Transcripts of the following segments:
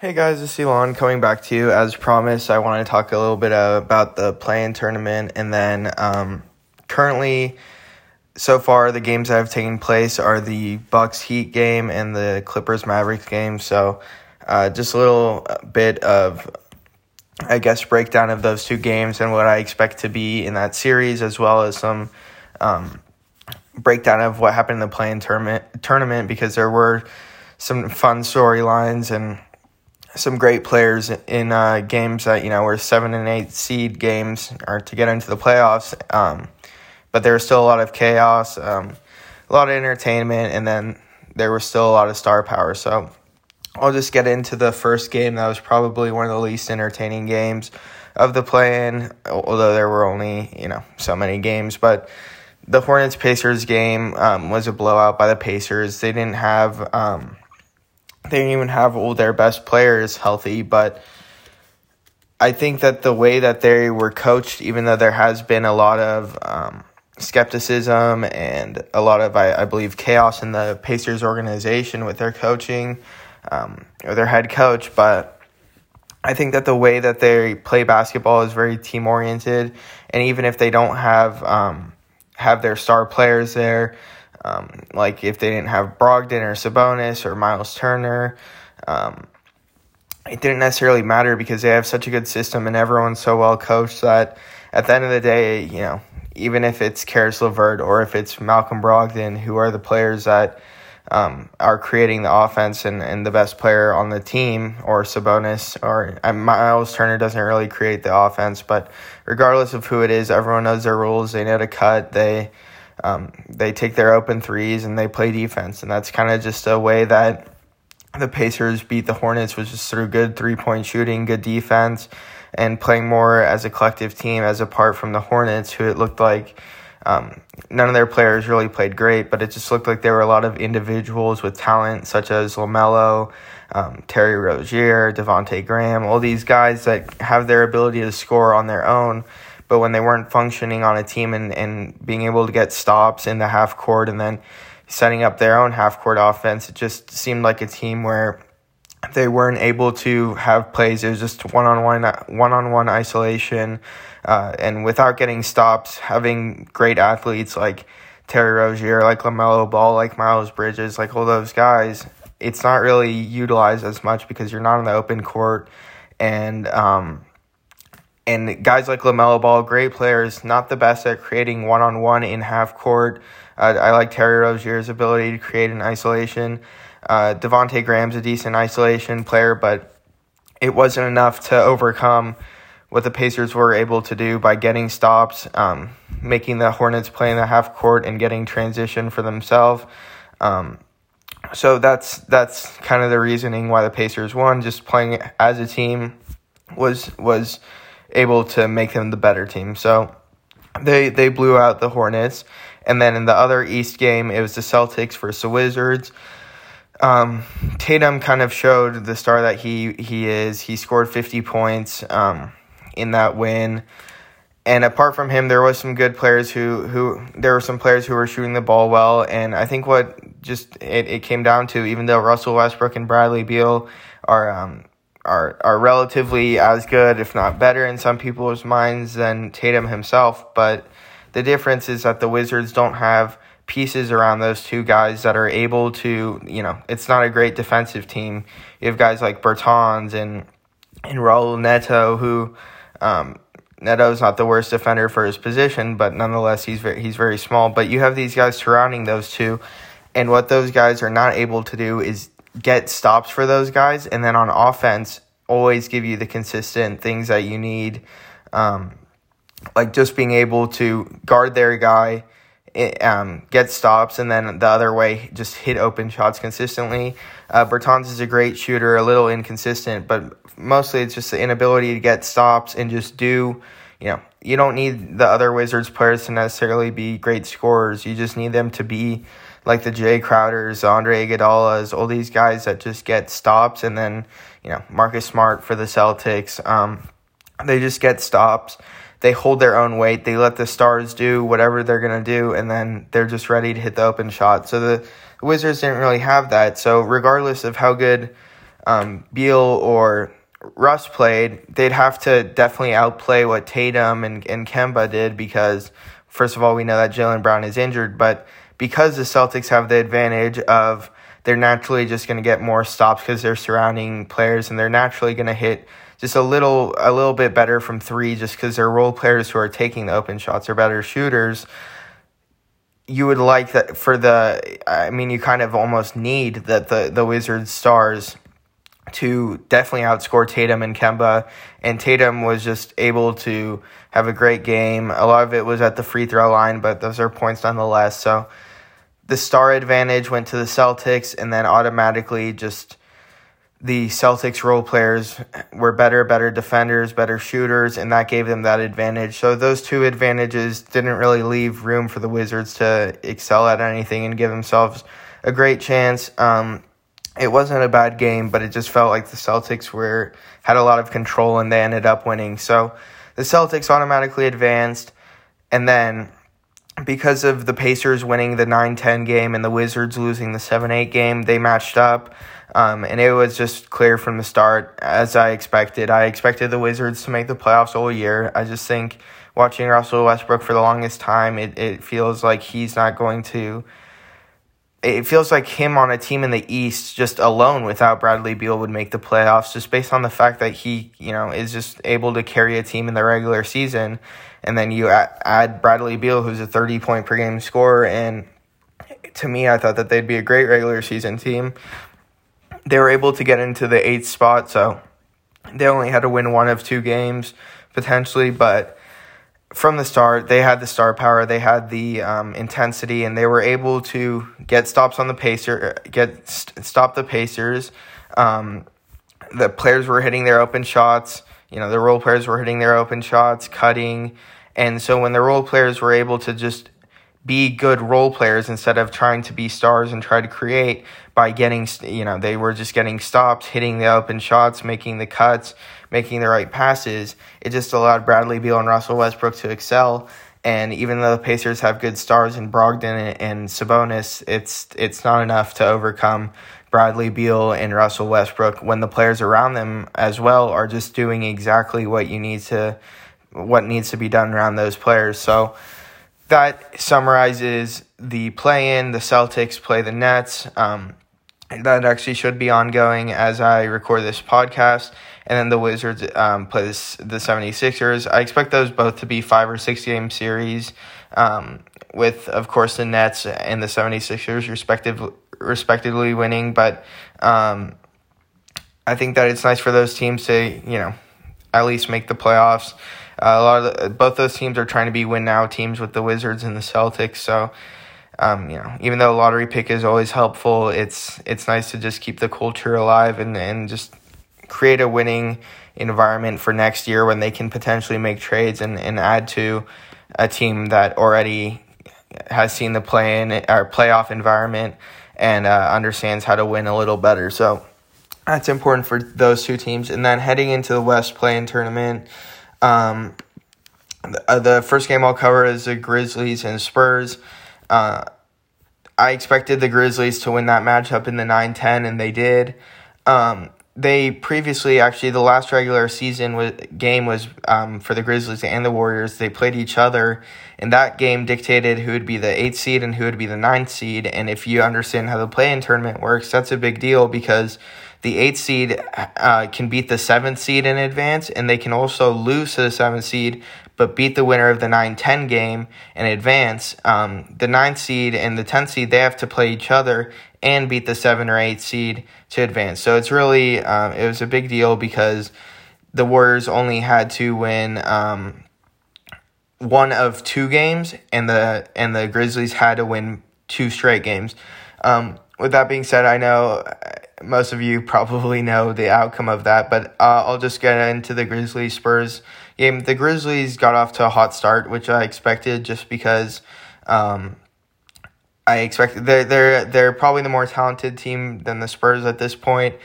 Hey guys, it's Elon coming back to you. As promised, I want to talk a little bit uh, about the play-in tournament, and then um, currently, so far the games that have taken place are the Bucks Heat game and the Clippers Mavericks game. So, uh, just a little bit of, I guess, breakdown of those two games and what I expect to be in that series, as well as some um, breakdown of what happened in the play-in tournament. Tournament because there were some fun storylines and some great players in uh, games that you know were seven and eight seed games or to get into the playoffs. Um, but there was still a lot of chaos, um, a lot of entertainment, and then there was still a lot of star power. So I'll just get into the first game. That was probably one of the least entertaining games of the play-in, although there were only you know so many games. But the Hornets Pacers game um, was a blowout by the Pacers. They didn't have um, they didn't even have all their best players healthy, but I think that the way that they were coached, even though there has been a lot of um, skepticism and a lot of, I, I, believe, chaos in the Pacers organization with their coaching um, or their head coach, but I think that the way that they play basketball is very team oriented, and even if they don't have um, have their star players there, um, like if they didn't have Brogdon or Sabonis or Miles Turner, um, it didn't necessarily matter because they have such a good system and everyone's so well coached that at the end of the day, you know, even if it's Caris LeVert or if it's Malcolm Brogdon, who are the players that um, are creating the offense and, and the best player on the team, or Sabonis, or Miles Turner doesn't really create the offense, but regardless of who it is, everyone knows their rules. They know to cut. They um, they take their open threes and they play defense, and that's kind of just a way that the Pacers beat the Hornets was just through good three point shooting, good defense, and playing more as a collective team as apart from the Hornets, who it looked like um, none of their players really played great, but it just looked like there were a lot of individuals with talent, such as LaMelo, um, Terry Rozier, Devonte Graham, all these guys that have their ability to score on their own but when they weren't functioning on a team and, and being able to get stops in the half court and then setting up their own half court offense, it just seemed like a team where they weren't able to have plays. It was just one on one, one on one isolation, uh, and without getting stops, having great athletes like Terry Rozier, like Lamelo Ball, like Miles Bridges, like all those guys. It's not really utilized as much because you're not in the open court, and um, and guys like LaMelo Ball, great players, not the best at creating one on one in half court. Uh, I like Terry Rozier's ability to create an isolation. Uh, Devonte Graham's a decent isolation player, but it wasn't enough to overcome what the Pacers were able to do by getting stops, um, making the Hornets play in the half court, and getting transition for themselves. Um, so that's that's kind of the reasoning why the Pacers won. Just playing as a team was was able to make them the better team. So they they blew out the Hornets, and then in the other East game, it was the Celtics versus the Wizards. Um, Tatum kind of showed the star that he he is. He scored fifty points um, in that win. And apart from him, there was some good players who, who there were some players who were shooting the ball well. And I think what just it, it came down to, even though Russell Westbrook and Bradley Beal are um, are are relatively as good, if not better, in some people's minds than Tatum himself. But the difference is that the Wizards don't have pieces around those two guys that are able to, you know, it's not a great defensive team. You have guys like Bertans and and Raul Neto who. Um, Neto's not the worst defender for his position, but nonetheless he's very, he's very small. But you have these guys surrounding those two, and what those guys are not able to do is get stops for those guys, and then on offense, always give you the consistent things that you need. Um, like just being able to guard their guy, um, get stops, and then the other way, just hit open shots consistently. Uh, Bertans is a great shooter, a little inconsistent, but mostly it's just the inability to get stops and just do, you know, you don't need the other Wizards players to necessarily be great scorers. You just need them to be like the Jae Crowders, Andre Iguodala's, all these guys that just get stops, and then you know Marcus Smart for the Celtics. Um, they just get stops. They hold their own weight. They let the stars do whatever they're gonna do, and then they're just ready to hit the open shot. So the Wizards didn't really have that. So regardless of how good um, Beal or Russ played, they'd have to definitely outplay what Tatum and, and Kemba did because, first of all, we know that Jaylen Brown is injured, but because the Celtics have the advantage of they're naturally just going to get more stops because they're surrounding players and they're naturally going to hit just a little a little bit better from three just because they're role players who are taking the open shots are better shooters you would like that for the i mean you kind of almost need that the the wizards stars to definitely outscore Tatum and Kemba. And Tatum was just able to have a great game. A lot of it was at the free throw line, but those are points nonetheless. So the star advantage went to the Celtics, and then automatically just the Celtics role players were better, better defenders, better shooters, and that gave them that advantage. So those two advantages didn't really leave room for the Wizards to excel at anything and give themselves a great chance. Um, it wasn't a bad game, but it just felt like the Celtics were had a lot of control and they ended up winning. So the Celtics automatically advanced, and then because of the Pacers winning the 9-10 game and the Wizards losing the 7-8 game, they matched up. Um, and it was just clear from the start, as I expected. I expected the Wizards to make the playoffs all year. I just think watching Russell Westbrook for the longest time, it, it feels like he's not going to it feels like him on a team in the East just alone without Bradley Beal would make the playoffs just based on the fact that he, you know, is just able to carry a team in the regular season. And then you add Bradley Beal, who's a 30 point per game scorer. And to me, I thought that they'd be a great regular season team. They were able to get into the eighth spot, so they only had to win one of two games potentially, but from the start, they had the star power, they had the um, intensity, and they were able to get stops on the pacer, get st- stop the Pacers. Um, the players were hitting their open shots. You know, the role players were hitting their open shots, cutting, and so when the role players were able to just be good role players instead of trying to be stars and try to create by getting, you know, they were just getting stopped, hitting the open shots, making the cuts, making the right passes. It just allowed Bradley Beal and Russell Westbrook to excel. And even though the Pacers have good stars in Brogdon and Sabonis, it's it's not enough to overcome Bradley Beal and Russell Westbrook when the players around them as well are just doing exactly what you need to what needs to be done around those players. So that summarizes the play in. The Celtics play the Nets. Um, that actually should be ongoing as I record this podcast. And then the Wizards um, play this, the 76ers. I expect those both to be five or six game series, um, with, of course, the Nets and the 76ers respective, respectively winning. But um, I think that it's nice for those teams to, you know, at least make the playoffs. Uh, a lot of the, both those teams are trying to be win now teams with the Wizards and the Celtics. So, um, you know, even though lottery pick is always helpful, it's it's nice to just keep the culture alive and and just create a winning environment for next year when they can potentially make trades and, and add to a team that already has seen the play in our playoff environment and uh, understands how to win a little better. So that's important for those two teams. And then heading into the West play-in tournament. Um, the, uh, the first game I'll cover is the Grizzlies and Spurs. Uh, I expected the Grizzlies to win that matchup in the 9 10, and they did. Um, they previously, actually, the last regular season was, game was um, for the Grizzlies and the Warriors. They played each other, and that game dictated who would be the eighth seed and who would be the ninth seed. And if you understand how the play in tournament works, that's a big deal because the eighth seed uh, can beat the seventh seed in advance, and they can also lose to the seventh seed, but beat the winner of the 9 10 game in advance. Um, the ninth seed and the 10th seed, they have to play each other and beat the 7 or 8 seed to advance. So it's really, um, it was a big deal because the Warriors only had to win. Um, one of two games, and the and the Grizzlies had to win two straight games. Um, with that being said, I know most of you probably know the outcome of that, but uh, I'll just get into the Grizzlies Spurs game. The Grizzlies got off to a hot start, which I expected just because um, I expected they're they're they're probably the more talented team than the Spurs at this point,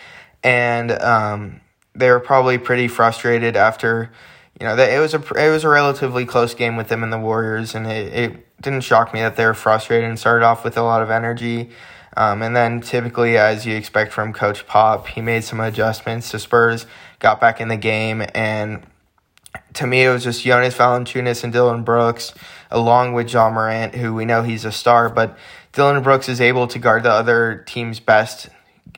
and um, they were probably pretty frustrated after. You know, it was a it was a relatively close game with them and the Warriors, and it, it didn't shock me that they were frustrated and started off with a lot of energy. Um, and then typically, as you expect from Coach Pop, he made some adjustments. to Spurs got back in the game, and to me, it was just Jonas Valanciunas and Dillon Brooks, along with Ja Morant, who we know he's a star, but Dillon Brooks is able to guard the other team's best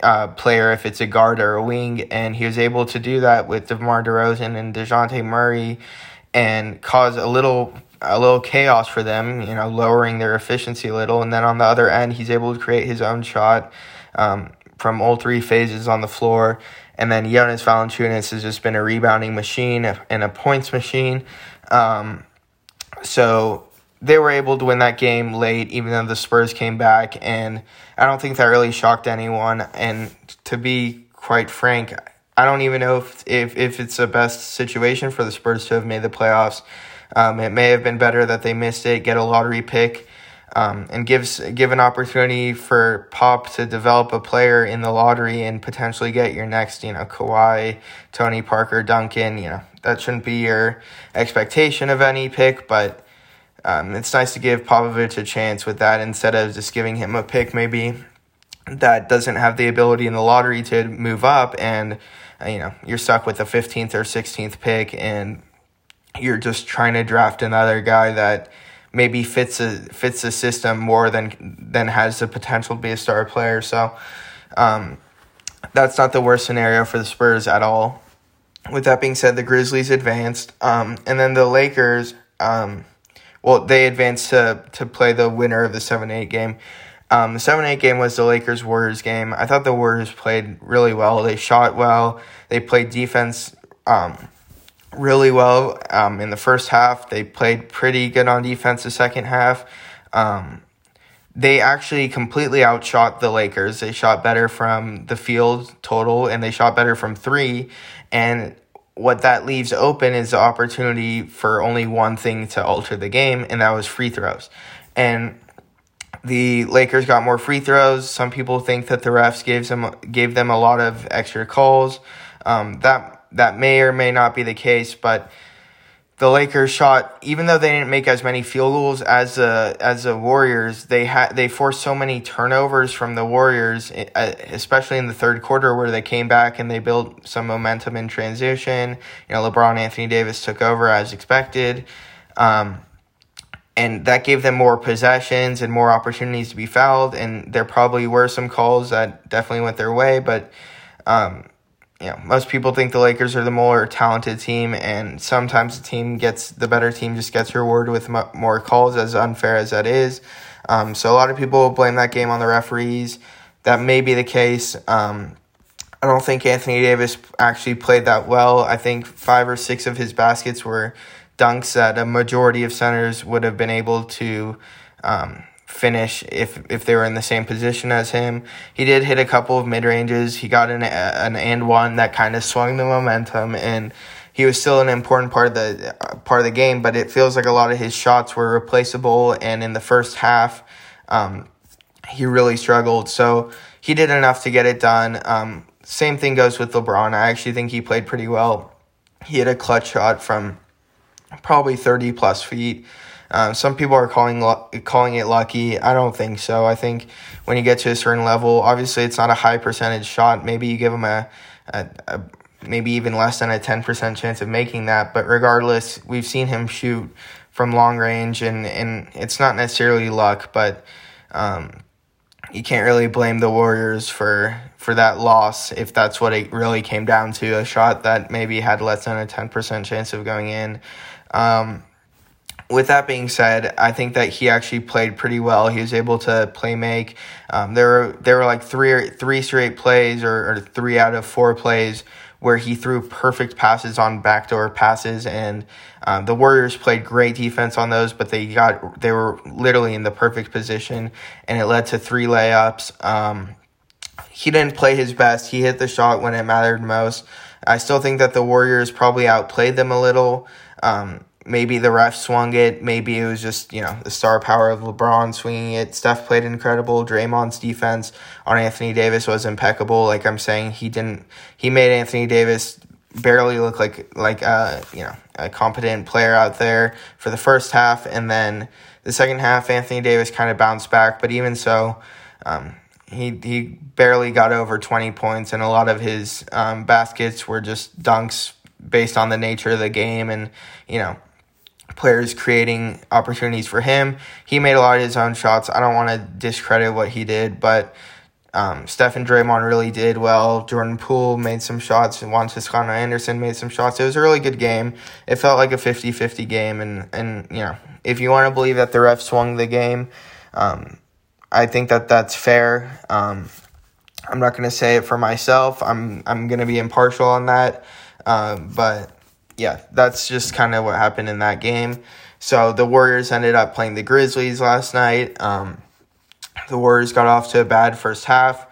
uh, player if it's a guard or a wing, and he was able to do that with DeMar DeRozan and Dejounte Murray, and cause a little a little chaos for them, you know, lowering their efficiency a little. And then on the other end, he's able to create his own shot um, from all three phases on the floor. And then Jonas Valanciunas has just been a rebounding machine and a points machine. Um, so they were able to win that game late, even though the Spurs came back. And I don't think that really shocked anyone. And to be quite frank, I don't even know if, if, if it's the best situation for the Spurs to have made the playoffs. Um, it may have been better that they missed it, get a lottery pick, um, and gives give an opportunity for Pop to develop a player in the lottery and potentially get your next, you know, Kawhi, Tony Parker, Duncan. You know, that shouldn't be your expectation of any pick, but um, it's nice to give Popovich a chance with that instead of just giving him a pick maybe that doesn't have the ability in the lottery to move up and uh, you know you're stuck with a 15th or 16th pick and you're just trying to draft another guy that maybe fits a fits the system more than than has the potential to be a star player. So um, that's not the worst scenario for the Spurs at all. With that being said, the Grizzlies advanced, um, and then the Lakers. Um, well, they advanced to to play the winner of the seven eight game. Um, the seven eight game was the Lakers Warriors game. I thought the Warriors played really well. They shot well. They played defense um, really well um, in the first half. They played pretty good on defense the second half. Um, they actually completely outshot the Lakers. They shot better from the field total and they shot better from three. And what that leaves open is the opportunity for only one thing to alter the game, and that was free throws. And the Lakers got more free throws. Some people think that the refs gave them gave them a lot of extra calls. Um, that that may or may not be the case, but the Lakers shot even though they didn't make as many field goals as the as the Warriors, they had they forced so many turnovers from the Warriors, especially in the third quarter where they came back and they built some momentum in transition. You know, LeBron Anthony Davis took over as expected. Um, and that gave them more possessions and more opportunities to be fouled. And there probably were some calls that definitely went their way, but um, you know, most people think the Lakers are the more talented team, and sometimes the team gets the better team just gets rewarded with more calls, as unfair as that is. Um, so a lot of people blame that game on the referees. That may be the case. Um, I don't think Anthony Davis actually played that well. I think five or six of his baskets were dunks that a majority of centers would have been able to um, finish if if they were in the same position as him. He did hit a couple of mid ranges. He got an an and one that kind of swung the momentum, and he was still an important part of the uh, part of the game. But it feels like a lot of his shots were replaceable, and in the first half, um, he really struggled. So he did enough to get it done. Um, same thing goes with LeBron. I actually think he played pretty well. He hit a clutch shot from probably 30 plus feet. Um, some people are calling calling it lucky. I don't think so. I think when you get to a certain level, obviously it's not a high percentage shot. Maybe you give them a, a, a maybe even less than a ten percent chance of making that. But regardless, we've seen him shoot from long range, and and it's not necessarily luck, but. Um, you can't really blame the Warriors for for that loss if that's what it really came down to a shot that maybe had less than a 10% chance of going in. Um, with that being said, I think that he actually played pretty well. He was able to play make. Um, there were there were like three three straight plays or, or three out of four plays where he threw perfect passes on backdoor passes, and um, the Warriors played great defense on those, but they got they were literally in the perfect position, and it led to three layups. Um, he didn't play his best. He hit the shot when it mattered most. I still think that the Warriors probably outplayed them a little. Um, maybe the ref swung it. Maybe it was just, you know, the star power of LeBron swinging it. Steph played incredible. Draymond's defense on Anthony Davis was impeccable. Like I'm saying, he didn't, he made Anthony Davis barely look like, like, uh, you know, a competent player out there for the first half. And then the second half, Anthony Davis kind of bounced back. But even so, um, he he barely got over 20 points, and a lot of his um, baskets were just dunks based on the nature of the game, and you know players creating opportunities for him. He made a lot of his own shots. I don't want to discredit what he did, but um, Steph and Draymond really did well. Jordan Poole made some shots, Juan Toscano Anderson made some shots. It was a really good game. It felt like a 50 50 game, and, and you know, if you want to believe that the ref swung the game, um, I think that that's fair. Um, I'm not going to say it for myself. I'm I'm going to be impartial on that. Um, but yeah, that's just kind of what happened in that game. So the Warriors ended up playing the Grizzlies last night. Um, the Warriors got off to a bad first half.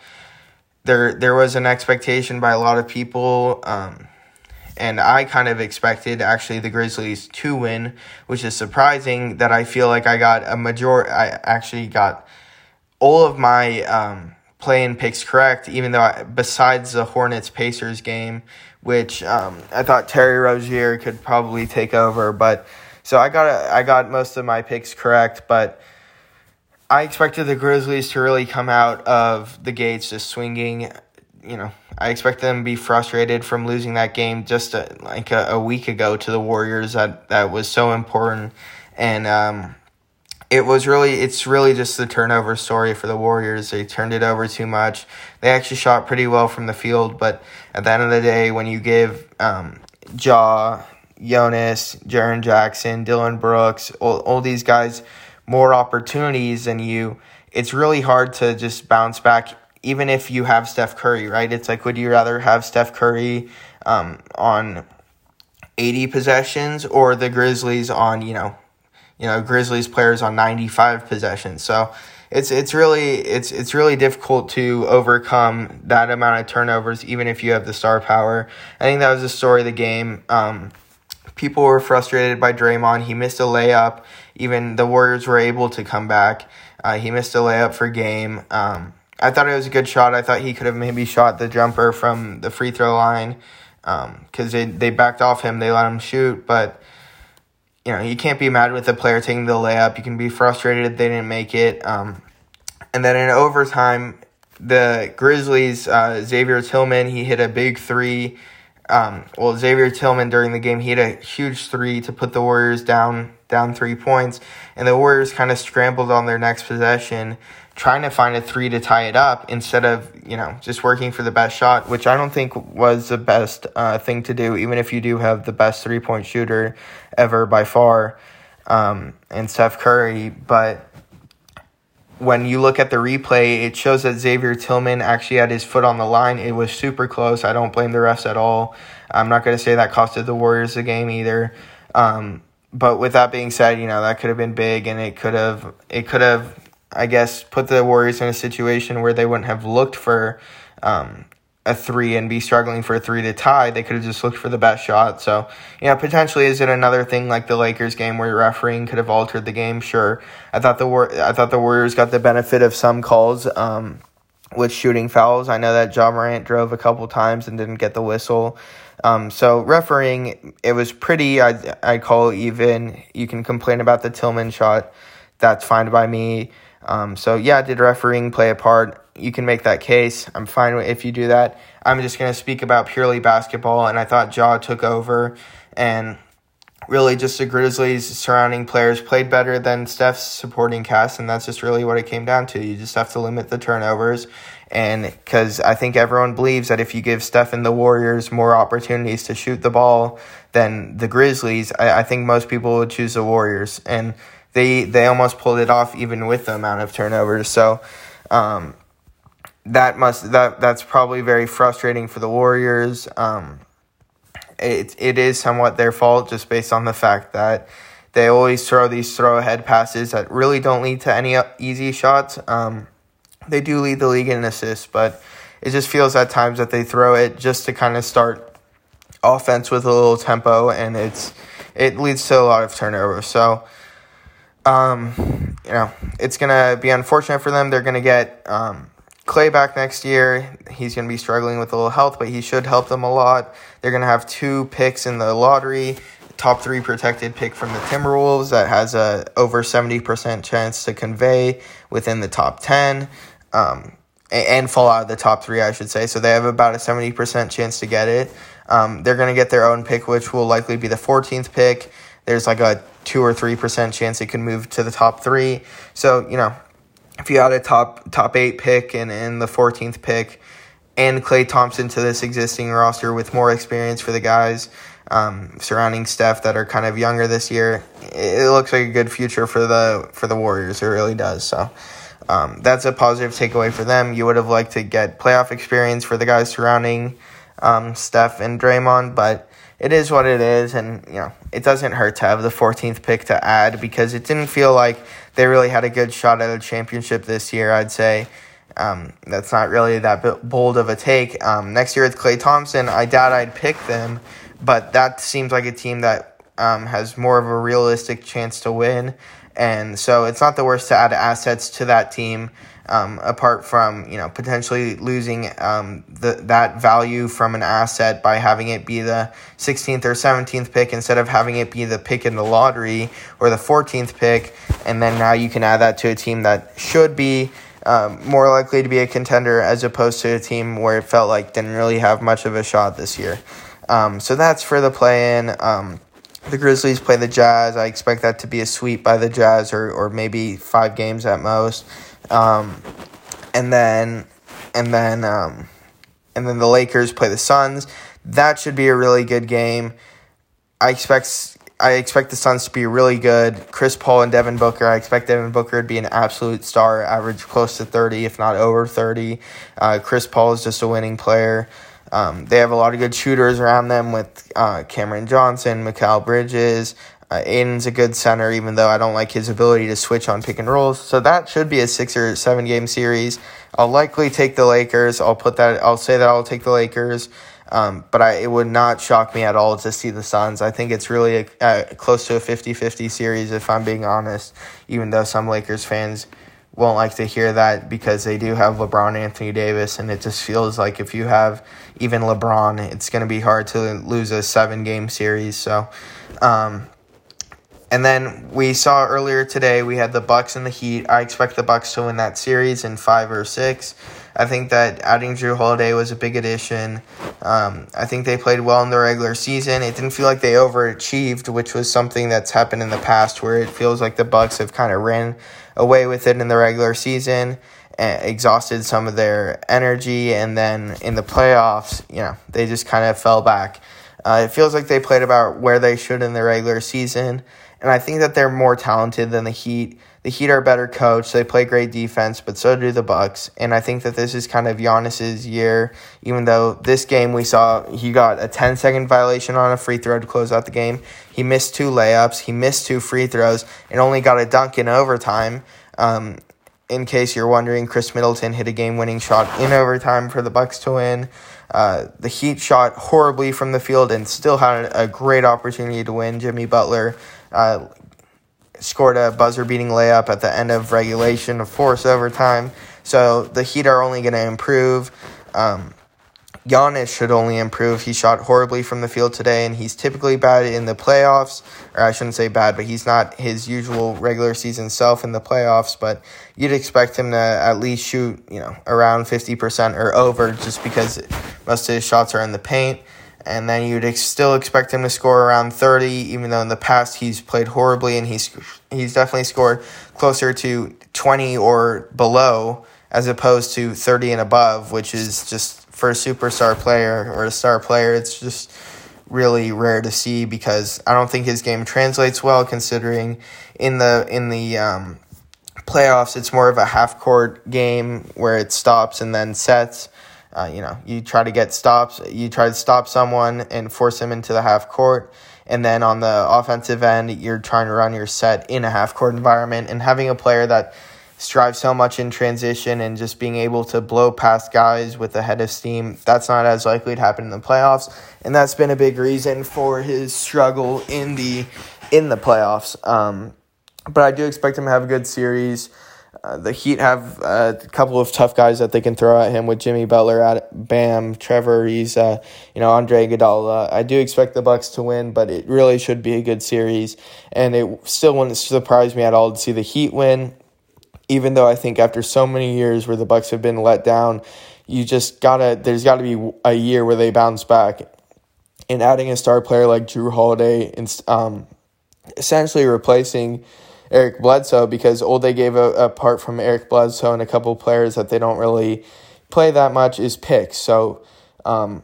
There, there was an expectation by a lot of people, um, and I kind of expected actually the Grizzlies to win, which is surprising. That I feel like I got a major. I actually got all of my um, play-in picks correct, even though I, besides the Hornets Pacers game, which um, I thought Terry Rozier could probably take over, but so I got I got most of my picks correct, but I expected the Grizzlies to really come out of the gates just swinging. You know, I expect them to be frustrated from losing that game just a, like a, a, week ago to the Warriors. That that was so important, and um, it was really it's really just the turnover story for the Warriors. They turned it over too much. They actually shot pretty well from the field, but at the end of the day, when you give um, Ja, Jonas, Jaren Jackson, Dillon Brooks, all, all these guys more opportunities than you, it's really hard to just bounce back. Even if you have Steph Curry, right? It's like, would you rather have Steph Curry um, on 80 possessions or the Grizzlies on, you know, you know, Grizzlies players on 95 possessions. So it's it's really it's it's really difficult to overcome that amount of turnovers even if you have the star power. I think that was the story of the game. Um, people were frustrated by Draymond. He missed a layup even the Warriors were able to come back. Uh, he missed a layup for game. Um, I thought it was a good shot. I thought he could have maybe shot the jumper from the free throw line because um, they, they backed off him. They let him shoot. But, you know, you can't be mad with the player taking the layup. You can be frustrated they didn't make it. Um, and then in overtime, the Grizzlies, uh, Xavier Tillman, he hit a big three. Um, well, Xavier Tillman during the game, he hit a huge three to put the Warriors down down three points, and the Warriors kind of scrambled on their next possession, trying to find a three to tie it up instead of you know just working for the best shot, which I don't think was the best uh, thing to do, even if you do have the best three point shooter ever by far, um, and Steph Curry, but. When you look at the replay, it shows that Xavier Tillman actually had his foot on the line. It was super close. I don't blame the refs at all. I'm not going to say that costed the Warriors the game either. Um, but with that being said, you know that could have been big, and it could have it could have I guess put the Warriors in a situation where they wouldn't have looked for um, a three and be struggling for a three to tie. They could have just looked for the best shot. So you know potentially is it another thing like the Lakers game where refereeing could have altered the game? Sure, I thought the War- I thought the Warriors got the benefit of some calls. Um, with shooting fouls. I know that Ja Morant drove a couple times and didn't get the whistle. Um, so refereeing, it was pretty. I I call even. You can complain about the Tillman shot. That's fine by me. Um, so yeah, did refereeing play a part? You can make that case. I'm fine if you do that. I'm just gonna speak about purely basketball, and I thought Ja took over, and really just the Grizzlies surrounding players played better than Steph's supporting cast, and that's just really what it came down to. You just have to limit the turnovers and because I think everyone believes that if you give Steph and the Warriors more opportunities to shoot the ball than the Grizzlies, I, I think most people would choose the Warriors. And they they almost pulled it off even with the amount of turnovers. So um, that must that that's probably very frustrating for the Warriors. Um, it it is somewhat their fault just based on the fact that they always throw these throw ahead passes that really don't lead to any easy shots. Um, they do lead the league in assists, but it just feels at times that they throw it just to kind of start offense with a little tempo, and it's it leads to a lot of turnovers. So, um, you know, it's gonna be unfortunate for them. They're gonna get um, Klay back next year. He's gonna be struggling with a little health, but he should help them a lot. They're gonna have two picks in the lottery. Top three protected pick from the Timberwolves that has a over 70% chance to convey within the top 10. Um, and fall out of the top three, I should say. So they have about a 70% chance to get it. Um, they're going to get their own pick, which will likely be the 14th pick. There's like a 2 or 3% chance it could move to the top three. So, you know, if you had a top top eight pick and, and the 14th pick and Klay Thompson to this existing roster with more experience for the guys um, surrounding Steph that are kind of younger this year, it looks like a good future for the for the Warriors. It really does. So um, that's a positive takeaway for them. You would have liked to get playoff experience for the guys surrounding um, Steph and Draymond, but it is what it is, and you know it doesn't hurt to have the 14th pick to add because it didn't feel like they really had a good shot at a championship this year. I'd say um, that's not really that bold of a take. Um, next year with Klay Thompson, I doubt I'd pick them, but that seems like a team that um, has more of a realistic chance to win, and so it's not the worst to add assets to that team um, apart from you know potentially losing um, the, that value from an asset by having it be the 16th or 17th pick instead of having it be the pick in the lottery or the 14th pick, and then now you can add that to a team that should be um, more likely to be a contender as opposed to a team where it felt like didn't really have much of a shot this year. Um, so that's for the play in. Um, the Grizzlies play the Jazz. I expect that to be a sweep by the Jazz or, or maybe five games at most. Um, and then and then um, and then the Lakers play the Suns. That should be a really good game. I expect I expect the Suns to be really good. Chris Paul and Devin Booker. I expect Devin Booker to be an absolute star, average close to thirty, if not over thirty. Uh, Chris Paul is just a winning player. Um, they have a lot of good shooters around them with uh, Cameron Johnson, Mikal Bridges, uh, Ayton's a good center, even though I don't like his ability to switch on pick and rolls. So that should be a six or seven game series. I'll likely take the Lakers. I'll put that. I'll say that I'll take the Lakers. Um, but I, it would not shock me at all to see the Suns. I think it's really a, a close to a 50-50 series, if I'm being honest. Even though some Lakers fans won't like to hear that because they do have LeBron, Anthony Davis, and it just feels like if you have even LeBron, it's going to be hard to lose a seven-game series. So. Um, and then we saw earlier today we had the Bucks and the Heat. I expect the Bucks to win that series in five or six. I think that adding Jrue Holiday was a big addition. Um, I think they played well in the regular season. It didn't feel like they overachieved, which was something that's happened in the past, where it feels like the Bucks have kind of ran away with it in the regular season, exhausted some of their energy, and then in the playoffs, you know, they just kind of fell back. Uh, it feels like they played about where they should in the regular season and I think that they're more talented than the Heat. The Heat are better coached. They play great defense, but so do the Bucks. And I think that this is kind of Giannis's year. Even though this game we saw he got a 10 second violation on a free throw to close out the game. He missed two layups. He missed two free throws and only got a dunk in overtime. Um, in case you're wondering, Khris Middleton hit a game-winning shot in overtime for the Bucks to win. Uh, the Heat shot horribly from the field and still had a great opportunity to win. Jimmy Butler uh, scored a buzzer beating layup at the end of regulation of force overtime. So the Heat are only going to improve. Um, Giannis should only improve. He shot horribly from the field today, and he's typically bad in the playoffs. Or I shouldn't say bad, but he's not his usual regular season self in the playoffs. But you'd expect him to at least shoot, you know, around 50% or over just because most of his shots are in the paint and then you'd ex- still expect him to score around 30 even though in the past he's played horribly and he's he's definitely scored closer to 20 or below as opposed to 30 and above which is just for a superstar player or a star player it's just really rare to see because I don't think his game translates well considering in the in the um, playoffs it's more of a half court game where it stops and then sets uh, you know, you try to get stops, you try to stop someone and force them into the half court. And then on the offensive end, you're trying to run your set in a half court environment. And having a player that strives so much in transition and just being able to blow past guys with a head of steam, that's not as likely to happen in the playoffs. And that's been a big reason for his struggle in the in the playoffs. Um, but I do expect him to have a good series. Uh, the Heat have a couple of tough guys that they can throw at him with Jimmy Butler, at Bam, Trevor Ariza, you know, Andre Iguodala. I do expect the Bucks to win, but it really should be a good series, and it still wouldn't surprise me at all to see the Heat win. even though I think after so many years where the Bucks have been let down, you just gotta there's got to be a year where they bounce back. And adding a star player like Jrue Holiday, and um, essentially replacing Eric Bledsoe because Olde gave a, apart from Eric Bledsoe and a couple players that they don't really play that much is picks. So, um,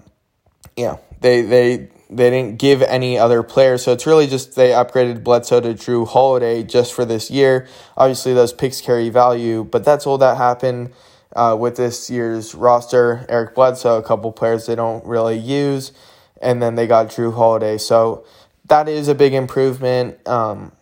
yeah, they they they didn't give any other players. So it's really just they upgraded Bledsoe to Jrue Holiday just for this year. Obviously, those picks carry value, but that's all that happened uh, with this year's roster. Eric Bledsoe, a couple players they don't really use, and then they got Jrue Holiday. So that is a big improvement. Um,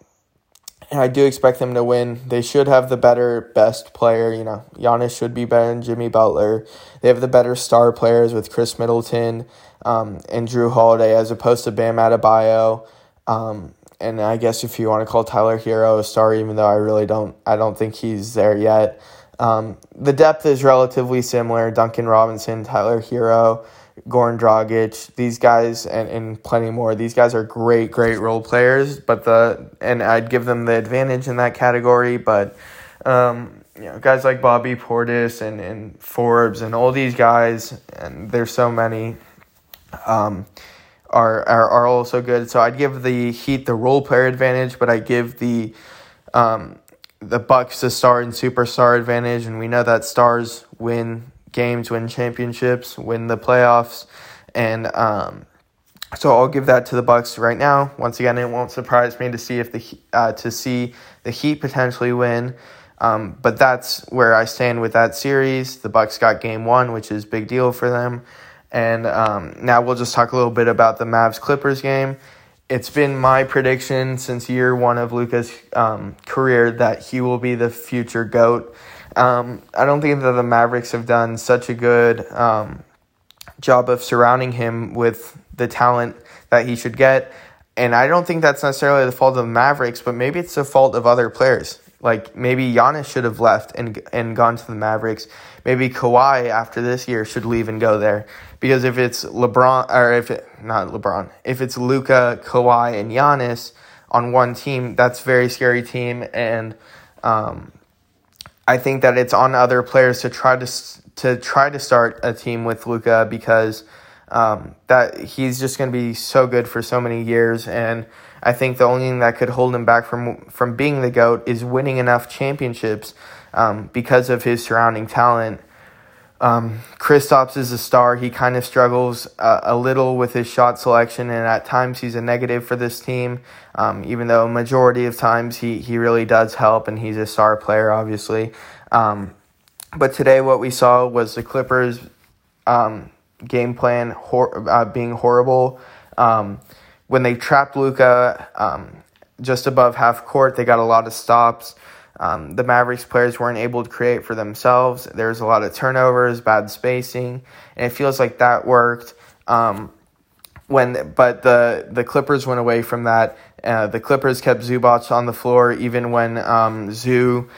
and I do expect them to win. They should have the better, best player. You know, Giannis should be better than Jimmy Butler. They have the better star players with Khris Middleton um, and Jrue Holiday as opposed to Bam Adebayo. Um, and I guess if you want to call Tyler Herro a star, even though I really don't, I don't think he's there yet. Um, the depth is relatively similar. Duncan Robinson, Tyler Herro, Goran Dragic, these guys, and, and plenty more. These guys are great, great role players. But the and I'd give them the advantage in that category. But um, you know, guys like Bobby Portis and, and Forbes and all these guys, and there's so many um, are, are are also good. So I'd give the Heat the role player advantage, but I give the um, the Bucks the star and superstar advantage, and we know that stars win games, win championships, win the playoffs, and um, so I'll give that to the Bucks right now. Once again, it won't surprise me to see if the uh, to see the Heat potentially win. Um, but that's where I stand with that series. The Bucks got game one, which is big deal for them. And um, now we'll just talk a little bit about the Mavs Clippers game. It's been my prediction since year one of Luka's um, career that he will be the future GOAT. Um, I don't think that the Mavericks have done such a good um, job of surrounding him with the talent that he should get. And I don't think that's necessarily the fault of the Mavericks, but maybe it's the fault of other players. Like maybe Giannis should have left and and gone to the Mavericks. Maybe Kawhi after this year should leave and go there. Because if it's LeBron or if it not LeBron, if it's Luka, Kawhi, and Giannis on one team, that's very scary team. And um, I think that it's on other players to try to to try to start a team with Luka because um, that he's just going to be so good for so many years and I think the only thing that could hold him back from from being the goat is winning enough championships um, because of his surrounding talent. Um, Kristaps is a star. He kind of struggles uh, a little with his shot selection, and at times he's a negative for this team. Um, even though majority of times he he really does help, and he's a star player, obviously. Um, but today, what we saw was the Clippers' um, game plan hor- uh, being horrible. Um, when they trapped Luka um, just above half court, they got a lot of stops. Um, the Mavericks players weren't able to create for themselves. There was a lot of turnovers, bad spacing, and it feels like that worked. Um, when but the the Clippers went away from that. Uh, the Clippers kept Zubac on the floor even when um, Zoo,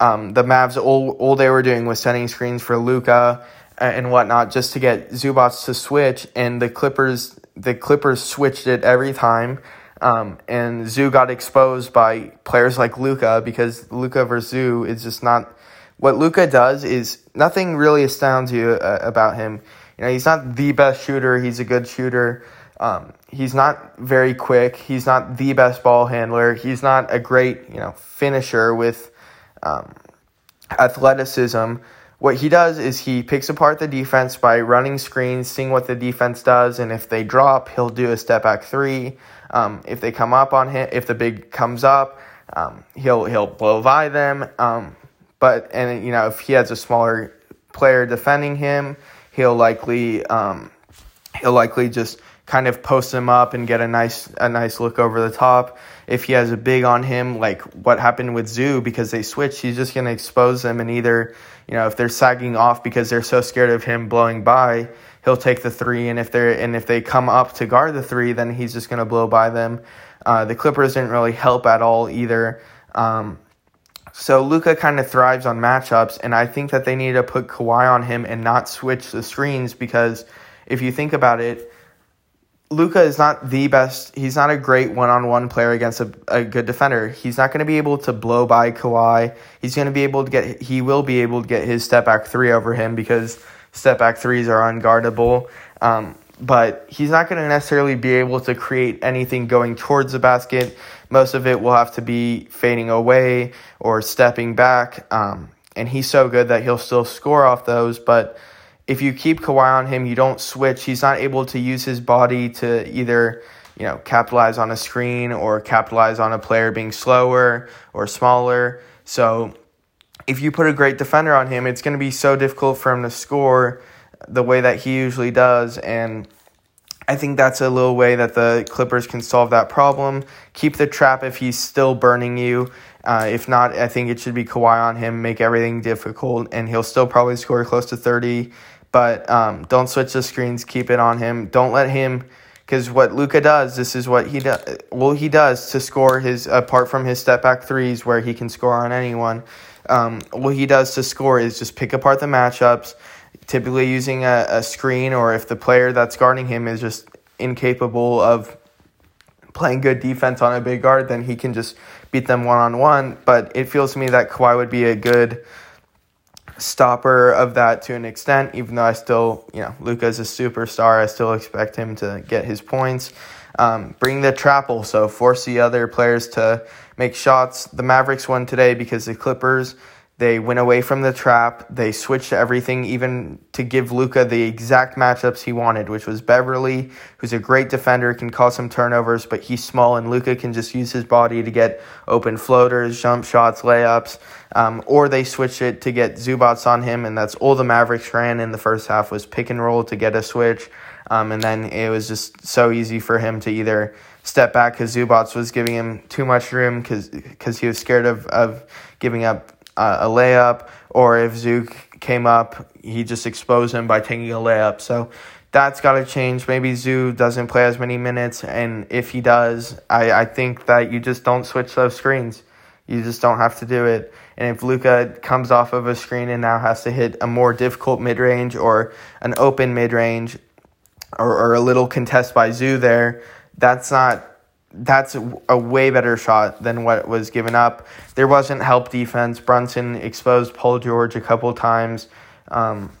um, the Mavs all all they were doing was setting screens for Luka and whatnot just to get Zubac to switch, and the Clippers the Clippers switched it every time. Um, and Zoo got exposed by players like Luka because Luka versus Zoo is just not what Luka does is nothing really astounds you uh, about him. You know, he's not the best shooter. He's a good shooter. Um, he's not very quick. He's not the best ball handler. He's not a great, you know, finisher with um, athleticism. What he does is he picks apart the defense by running screens, seeing what the defense does, and if they drop, he'll do a step back three. Um, if they come up on him, if the big comes up, um, he'll he'll blow by them. Um, but and you know if he has a smaller player defending him, he'll likely um, he'll likely just kind of post him up and get a nice a nice look over the top. If he has a big on him, like what happened with Zoo because they switched, he's just gonna expose them and either you know if they're sagging off because they're so scared of him blowing by, he'll take the three, and if they're and if they come up to guard the three, then he's just gonna blow by them. Uh, the Clippers didn't really help at all either. Um, so Luka kind of thrives on matchups, and I think that they need to put Kawhi on him and not switch the screens because if you think about it, Luka is not the best. He's not a great one-on-one player against a, a good defender. He's not going to be able to blow by Kawhi. He's going to be able to get. He will be able to get his step back three over him because step back threes are unguardable. Um, but he's not going to necessarily be able to create anything going towards the basket. Most of it will have to be fading away or stepping back. Um, and he's so good that he'll still score off those, but if you keep Kawhi on him, you don't switch. He's not able to use his body to either, you know, capitalize on a screen or capitalize on a player being slower or smaller. So if you put a great defender on him, it's going to be so difficult for him to score the way that he usually does. And I think that's a little way that the Clippers can solve that problem. Keep the trap if he's still burning you. Uh, if not, I think it should be Kawhi on him, make everything difficult, and he'll still probably score close to 30 but um, don't switch the screens. Keep it on him. Don't let him, because what Luka does, this is what he does. Well, he does to score his apart from his step back threes where he can score on anyone. Um, what he does to score is just pick apart the matchups, typically using a, a screen, or if the player that's guarding him is just incapable of playing good defense on a big guard, then he can just beat them one on one. But it feels to me that Kawhi would be a good stopper of that to an extent, even though I still, you know, Luka's a superstar. I still expect him to get his points. Um, bring the trap so force the other players to make shots. The Mavericks won today because the Clippers they went away from the trap. They switched everything, even to give Luka the exact matchups he wanted, which was Beverley, who's a great defender, can cause some turnovers, but he's small, and Luka can just use his body to get open floaters, jump shots, layups. Um, or they switched it to get Zubac on him, and that's all the Mavericks ran in the first half was pick and roll to get a switch. Um, and then it was just so easy for him to either step back because Zubac was giving him too much room because he was scared of, of giving up uh, a layup, or if Zook came up, he just exposed him by taking a layup. So that's got to change. Maybe Zoo doesn't play as many minutes, and if he does, I, I think that you just don't switch those screens. You just don't have to do it. And if Luka comes off of a screen and now has to hit a more difficult mid range or an open mid range or, or a little contest by Zoo there, that's not that's a way better shot than what was given up. There wasn't help defense. Brunson exposed Paul George a couple times, um,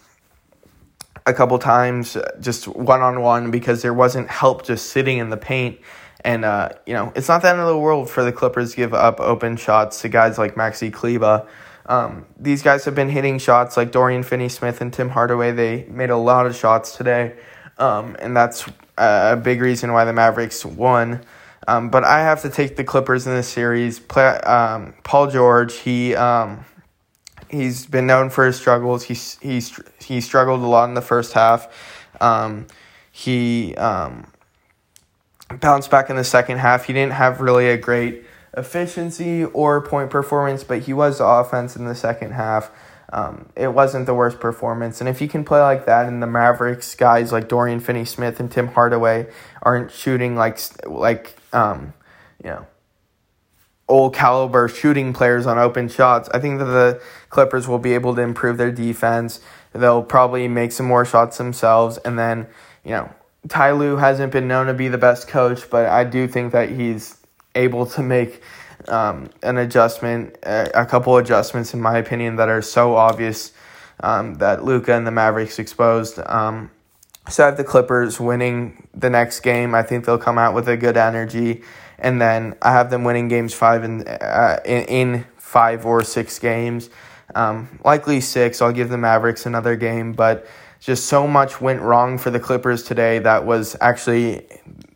a couple times just one on one because there wasn't help just sitting in the paint. And uh, you know, it's not the end of the world for the Clippers to give up open shots to guys like Maxi Kleber. Um, these guys have been hitting shots like Dorian Finney-Smith and Tim Hardaway. They made a lot of shots today, um, and that's a big reason why the Mavericks won. Um, but I have to take the Clippers in this series. Play, um, Paul George, he um, he's been known for his struggles. He's he's he struggled a lot in the first half. Um, he um, bounced back in the second half. He didn't have really a great efficiency or point performance, but he was the offense in the second half. Um, it wasn't the worst performance. And if you can play like that in the Mavericks, guys like Dorian Finney Smith and Tim Hardaway aren't shooting like like um, you know old caliber shooting players on open shots. I think that the Clippers will be able to improve their defense. They'll probably make some more shots themselves, and then you know Ty Lue hasn't been known to be the best coach, but I do think that he's able to make um, an adjustment, a, a, couple adjustments, in my opinion, that are so obvious um, that Luka and the Mavericks exposed. Um, so I have the Clippers winning the next game. I think they'll come out with a good energy, and then I have them winning games five in uh, in, in, five or six games. Um, likely six. I'll give the Mavericks another game, but just so much went wrong for the Clippers today. That was actually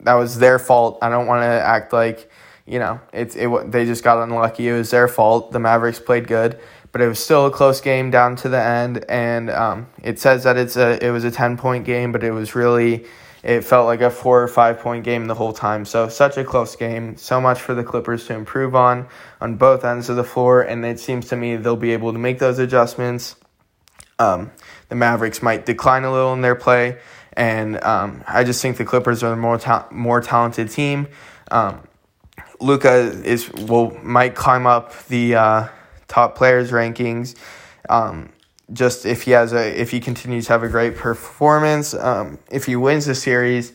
that was their fault. I don't want to act like you know, it's it they just got unlucky. It was their fault. The Mavericks played good, but it was still a close game down to the end. And um, it says that it's a it was a ten point game, but it was really it felt like a four or five point game the whole time. So such a close game. So much for the Clippers to improve on on both ends of the floor, and it seems to me they'll be able to make those adjustments. Um, the Mavericks might decline a little in their play, and um, I just think the Clippers are a more ta- more talented team. Um, Luka is will might climb up the uh, top players rankings. Um, just if he has a if he continues to have a great performance, um, if he wins the series,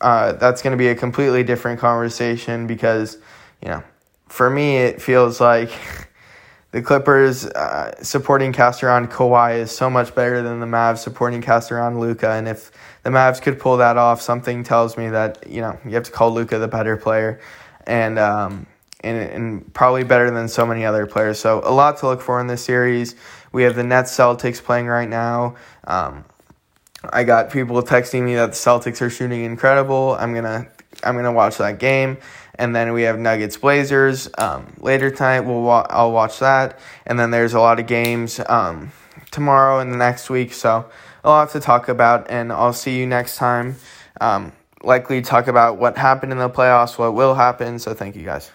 uh, that's going to be a completely different conversation because, you know, for me, it feels like the Clippers uh, supporting cast around Kawhi is so much better than the Mavs supporting cast around Luka, And if the Mavs could pull that off, something tells me that you know you have to call Luka the better player, and um, and and probably better than so many other players. So a lot to look for in this series. We have the Nets Celtics playing right now. Um, I got people texting me that the Celtics are shooting incredible. I'm gonna I'm gonna watch that game, and then we have Nuggets Blazers um, later tonight. We'll wa- I'll watch that, and then there's a lot of games um, tomorrow and the next week. So a lot to talk about, and I'll see you next time. Um, likely talk about what happened in the playoffs, what will happen. So thank you guys.